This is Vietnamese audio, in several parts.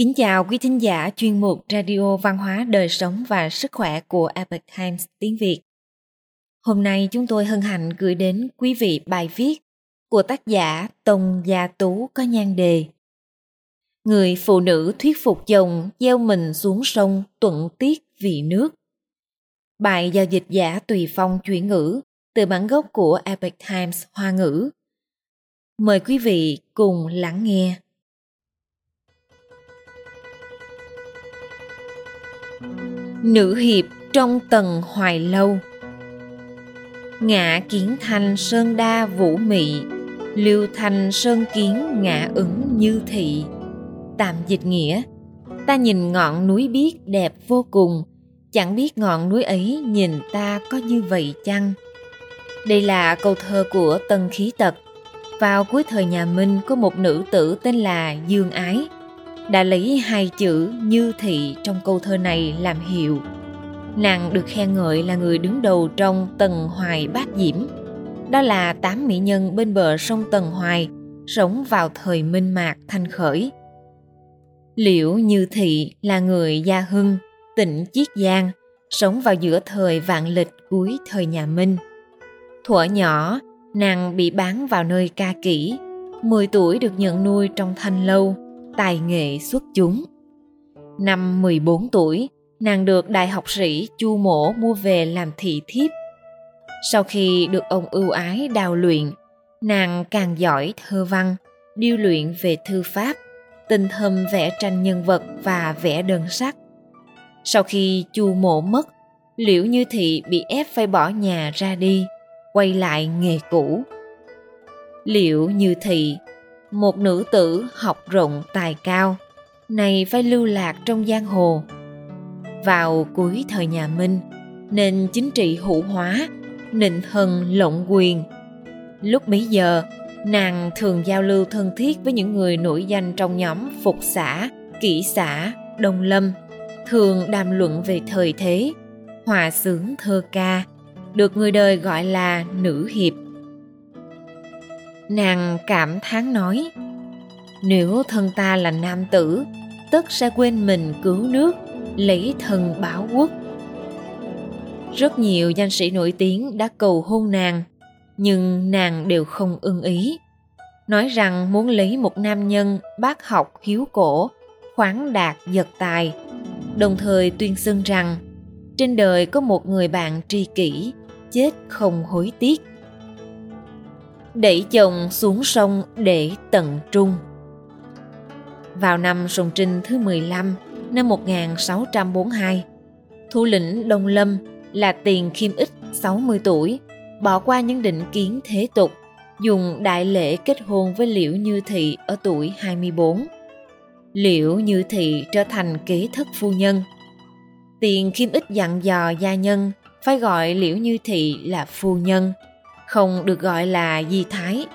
Kính chào quý thính giả chuyên mục Radio Văn hóa Đời sống và Sức khỏe của Epoch Times tiếng Việt. Hôm nay chúng tôi hân hạnh gửi đến quý vị bài viết của tác giả Tông Gia Tú có nhan đề Người phụ nữ thuyết phục chồng gieo mình xuống sông tuận tiết vì nước. Bài giao dịch giả tùy phong chuyển ngữ từ bản gốc của Epoch Times Hoa ngữ. Mời quý vị cùng lắng nghe. Nữ hiệp trong tầng hoài lâu. Ngã kiến thanh sơn đa vũ mị, Lưu thanh sơn kiến ngã ứng như thị. Tạm dịch nghĩa, Ta nhìn ngọn núi biết đẹp vô cùng, Chẳng biết ngọn núi ấy nhìn ta có như vậy chăng? Đây là câu thơ của Tân Khí Tật. Vào cuối thời nhà Minh có một nữ tử tên là Dương Ái đã lấy hai chữ như thị trong câu thơ này làm hiệu. Nàng được khen ngợi là người đứng đầu trong Tần Hoài Bát Diễm. Đó là tám mỹ nhân bên bờ sông Tần Hoài, sống vào thời minh mạc thanh khởi. Liễu Như Thị là người Gia Hưng, tỉnh Chiết Giang, sống vào giữa thời vạn lịch cuối thời nhà Minh. Thuở nhỏ, nàng bị bán vào nơi ca kỹ, 10 tuổi được nhận nuôi trong thanh lâu, tài nghệ xuất chúng. Năm 14 tuổi, nàng được đại học sĩ Chu Mổ mua về làm thị thiếp. Sau khi được ông ưu ái đào luyện, nàng càng giỏi thơ văn, điêu luyện về thư pháp, tinh thâm vẽ tranh nhân vật và vẽ đơn sắc. Sau khi Chu Mổ mất, Liễu Như Thị bị ép phải bỏ nhà ra đi, quay lại nghề cũ. Liễu Như Thị một nữ tử học rộng tài cao, này phải lưu lạc trong giang hồ. Vào cuối thời nhà minh nên chính trị hữu hóa, nịnh thần lộng quyền. Lúc bấy giờ, nàng thường giao lưu thân thiết với những người nổi danh trong nhóm phục xã kỹ xã đông lâm, thường đàm luận về thời thế, hòa xướng thơ ca, được người đời gọi là nữ hiệp nàng cảm thán nói, nếu thân ta là nam tử, tất sẽ quên mình cứu nước, lấy thần bảo quốc. Rất nhiều danh sĩ nổi tiếng đã cầu hôn nàng, nhưng nàng đều không ưng ý. Nói rằng muốn lấy một nam nhân bác học hiếu cổ, khoáng đạt giật tài, đồng thời tuyên xưng rằng trên đời có một người bạn tri kỷ, chết không hối tiếc đẩy chồng xuống sông để tận trung. Vào năm Sùng Trinh thứ 15 năm 1642, thủ lĩnh Đông Lâm là Tiền Khiêm Ích 60 tuổi, bỏ qua những định kiến thế tục, dùng đại lễ kết hôn với Liễu Như Thị ở tuổi 24. Liễu Như Thị trở thành kế thất phu nhân. Tiền Khiêm Ích dặn dò gia nhân phải gọi Liễu Như Thị là phu nhân – không được gọi là Di Thái.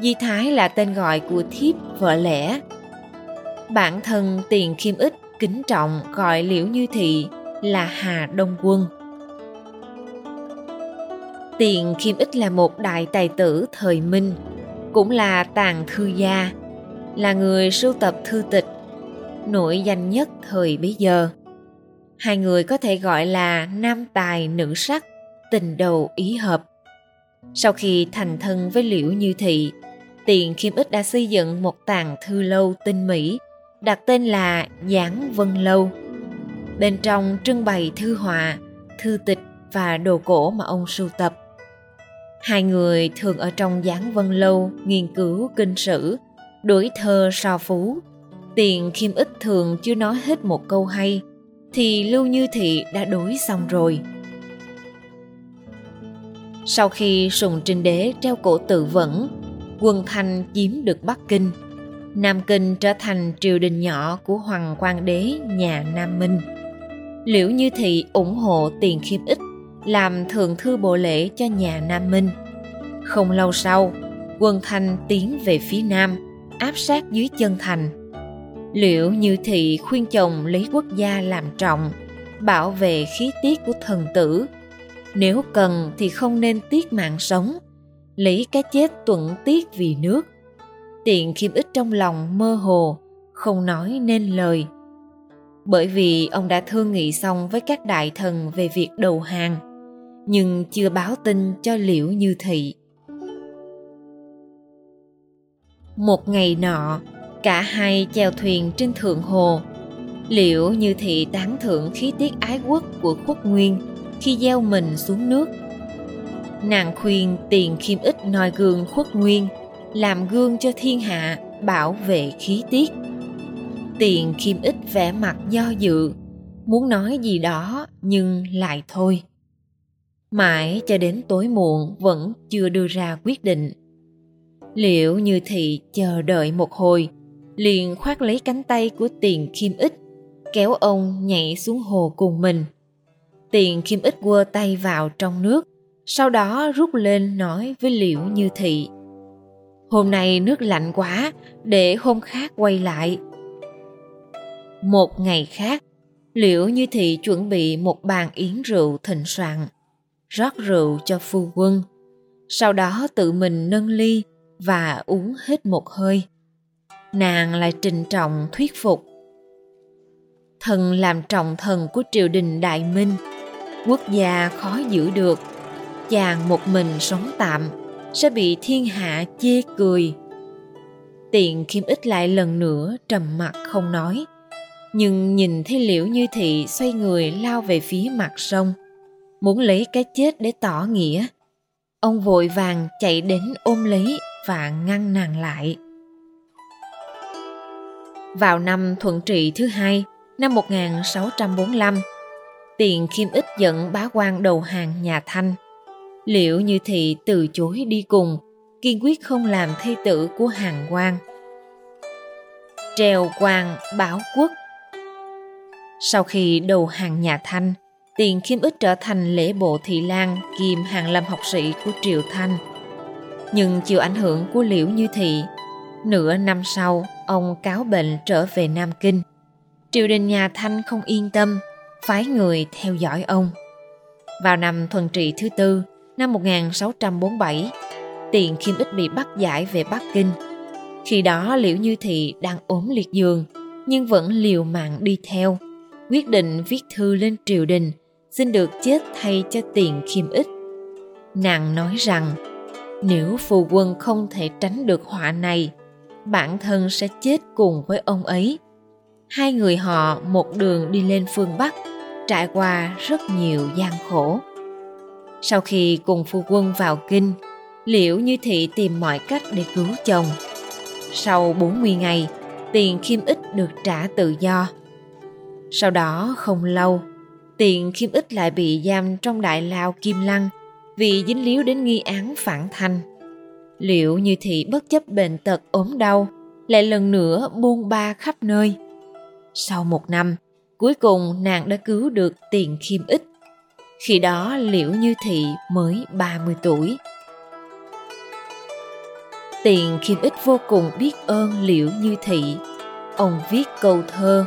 Di Thái là tên gọi của thiếp vợ lẽ. Bản thân Tiền Khiêm Ích kính trọng gọi Liễu Như Thị là Hà Đông Quân. Tiền Khiêm Ích là một đại tài tử thời Minh, cũng là tàng thư gia, là người sưu tập thư tịch, nổi danh nhất thời bấy giờ. Hai người có thể gọi là nam tài nữ sắc, tình đầu ý hợp. Sau khi thành thân với Liễu Như Thị, Tiền Khiêm Ích đã xây dựng một tàng thư lâu tinh mỹ, đặt tên là Giảng Vân Lâu. Bên trong trưng bày thư họa, thư tịch và đồ cổ mà ông sưu tập. Hai người thường ở trong Giảng Vân Lâu nghiên cứu kinh sử, đuổi thơ so phú. Tiền Khiêm Ích thường chưa nói hết một câu hay, thì Lưu Như Thị đã đối xong rồi. Sau khi Sùng Trinh Đế treo cổ tự vẫn, quân Thanh chiếm được Bắc Kinh. Nam Kinh trở thành triều đình nhỏ của Hoàng Quang Đế nhà Nam Minh. Liễu Như Thị ủng hộ tiền khiêm ích làm thượng thư bộ lễ cho nhà Nam Minh. Không lâu sau, quân Thanh tiến về phía Nam, áp sát dưới chân thành. Liễu Như Thị khuyên chồng lấy quốc gia làm trọng, bảo vệ khí tiết của thần tử nếu cần thì không nên tiếc mạng sống lấy cái chết tuận tiếc vì nước tiện khiêm ích trong lòng mơ hồ không nói nên lời. Bởi vì ông đã thương nghị xong với các đại thần về việc đầu hàng, nhưng chưa báo tin cho Liễu Như Thị. Một ngày nọ, cả hai chèo thuyền trên thượng hồ. Liễu Như Thị tán thưởng khí tiết ái quốc của khuất nguyên khi gieo mình xuống nước. Nàng khuyên tiền khiêm ích noi gương khuất nguyên, làm gương cho thiên hạ bảo vệ khí tiết. Tiền khiêm ích vẻ mặt do dự muốn nói gì đó nhưng lại thôi. Mãi cho đến tối muộn vẫn chưa đưa ra quyết định. Liệu như thị chờ đợi một hồi liền khoác lấy cánh tay của tiền khiêm ích kéo ông nhảy xuống hồ cùng mình tiền kim ích quơ tay vào trong nước, sau đó rút lên nói với liễu như thị, hôm nay nước lạnh quá, để hôm khác quay lại. Một ngày khác, liễu như thị chuẩn bị một bàn yến rượu thịnh soạn, rót rượu cho phu quân. Sau đó tự mình nâng ly và uống hết một hơi. Nàng lại trình trọng thuyết phục. Thần làm trọng thần của triều đình đại minh quốc gia khó giữ được. Chàng một mình sống tạm, sẽ bị thiên hạ chê cười. Tiện khiêm ít lại lần nữa trầm mặt không nói, nhưng nhìn thấy liễu như thị xoay người lao về phía mặt sông, muốn lấy cái chết để tỏ nghĩa, ông vội vàng chạy đến ôm lấy và ngăn nàng lại. Vào năm thuận trị thứ hai, năm 1645 tiền khiêm ích dẫn bá quan đầu hàng nhà thanh. Liệu như thị từ chối đi cùng, kiên quyết không làm thê tử của hàng quan. Treo quan báo quốc. Sau khi đầu hàng nhà thanh, tiền khiêm ích trở thành lễ bộ thị lan kiêm hàng lâm học sĩ của triều thanh. Nhưng chịu ảnh hưởng của liễu như thị, nửa năm sau, ông cáo bệnh trở về nam kinh. Triều đình nhà thanh không yên tâm phái người theo dõi ông vào năm thuần trị thứ tư năm 1647, Tiền Khiêm Ích bị bắt giải về Bắc Kinh. Khi đó Liễu Như Thị đang ốm liệt giường, nhưng vẫn liều mạng đi theo, quyết định viết thư lên triều đình, xin được chết thay cho Tiền Khiêm Ích. Nàng nói rằng, nếu phù quân không thể tránh được họa này, bản thân sẽ chết cùng với ông ấy. Hai người họ một đường đi lên phương Bắc, trải qua rất nhiều gian khổ. Sau khi cùng phu quân vào kinh, Liễu Như Thị tìm mọi cách để cứu chồng. Sau 40 ngày, tiền khiêm ích được trả tự do. Sau đó không lâu, tiền khiêm ích lại bị giam trong đại lao Kim Lăng vì dính líu đến nghi án phản thanh. Liệu như thị bất chấp bệnh tật ốm đau, lại lần nữa buôn ba khắp nơi. Sau một năm, cuối cùng nàng đã cứu được tiền khiêm ích khi đó Liễu Như Thị mới 30 tuổi. Tiền Khiêm Ích vô cùng biết ơn Liễu Như Thị. Ông viết câu thơ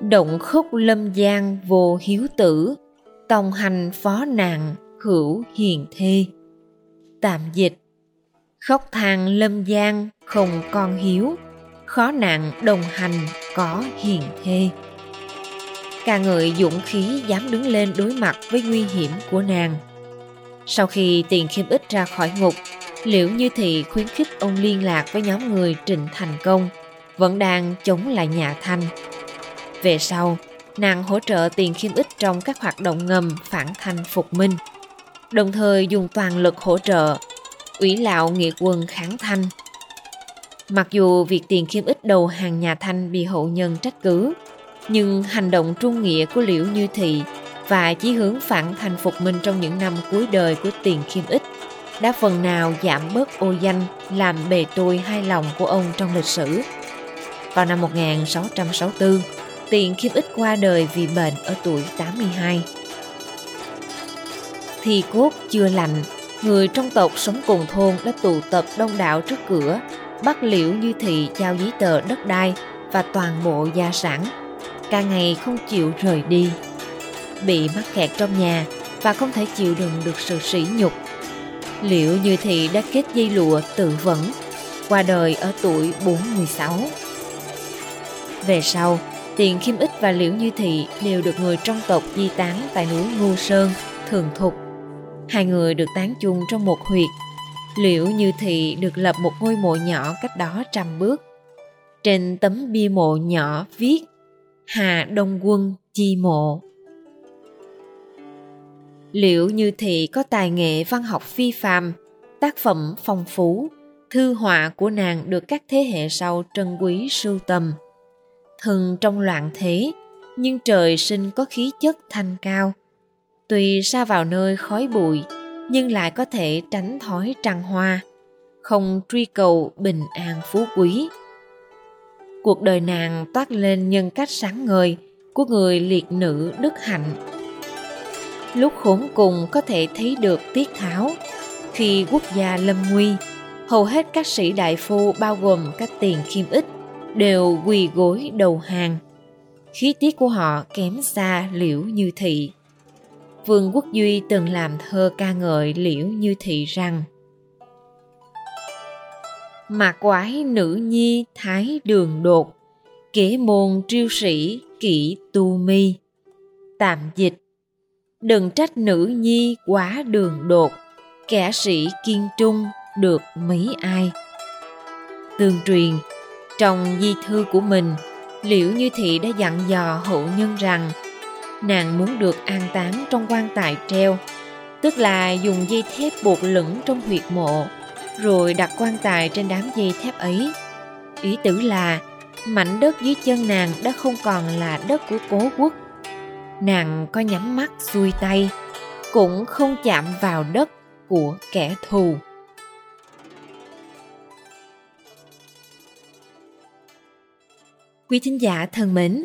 Động khúc lâm giang vô hiếu tử, tòng hành phó nàng hữu hiền thê. Tạm dịch Khóc than lâm giang không con hiếu, khó nạn đồng hành có hiền thê ca ngợi dũng khí dám đứng lên đối mặt với nguy hiểm của nàng. Sau khi tiền khiêm ích ra khỏi ngục, Liễu Như Thị khuyến khích ông liên lạc với nhóm người Trịnh Thành Công, vẫn đang chống lại nhà Thanh. Về sau, nàng hỗ trợ tiền khiêm ích trong các hoạt động ngầm phản thanh phục minh, đồng thời dùng toàn lực hỗ trợ ủy lạo nghĩa quân kháng thanh. Mặc dù việc tiền khiêm ít đầu hàng nhà Thanh bị hậu nhân trách cứ, nhưng hành động trung nghĩa của liễu như thị và chí hướng phản thành phục minh trong những năm cuối đời của tiền khiêm ích đã phần nào giảm bớt ô danh làm bề tôi hai lòng của ông trong lịch sử. Vào năm 1664, tiền khiêm ích qua đời vì bệnh ở tuổi 82. Thì cốt chưa lành, người trong tộc sống cùng thôn đã tụ tập đông đảo trước cửa, bắt liễu như thị giao giấy tờ đất đai và toàn bộ gia sản cả ngày không chịu rời đi bị mắc kẹt trong nhà và không thể chịu đựng được sự sỉ nhục liệu như thị đã kết dây lụa tự vẫn qua đời ở tuổi 46. Về sau, Tiền Khiêm Ích và Liễu Như Thị đều được người trong tộc di tán tại núi Ngô Sơn, Thường Thục. Hai người được tán chung trong một huyệt. Liễu Như Thị được lập một ngôi mộ nhỏ cách đó trăm bước. Trên tấm bia mộ nhỏ viết Hà Đông Quân Chi Mộ. Liễu Như Thị có tài nghệ văn học phi phàm, tác phẩm phong phú, thư họa của nàng được các thế hệ sau trân quý sưu tầm. Thân trong loạn thế, nhưng trời sinh có khí chất thanh cao. tùy xa vào nơi khói bụi, nhưng lại có thể tránh thói trăng hoa, không truy cầu bình an phú quý. Cuộc đời nàng toát lên nhân cách sáng ngời của người liệt nữ đức hạnh. Lúc khốn cùng có thể thấy được tiết tháo, khi quốc gia lâm nguy, hầu hết các sĩ đại phu bao gồm các tiền khiêm ích đều quỳ gối đầu hàng. Khí tiết của họ kém xa liễu như thị. Vương Quốc Duy từng làm thơ ca ngợi liễu như thị rằng Mạc quái nữ nhi thái đường đột, kế môn triêu sĩ kỹ tu mi. Tạm dịch Đừng trách nữ nhi quá đường đột, kẻ sĩ kiên trung được mấy ai. Tương truyền, trong di thư của mình, Liễu Như Thị đã dặn dò hậu nhân rằng nàng muốn được an táng trong quan tài treo, tức là dùng dây thép buộc lửng trong huyệt mộ, rồi đặt quan tài trên đám dây thép ấy. Ý tử là mảnh đất dưới chân nàng đã không còn là đất của cố quốc. Nàng có nhắm mắt xuôi tay, cũng không chạm vào đất của kẻ thù. Quý thính giả thân mến,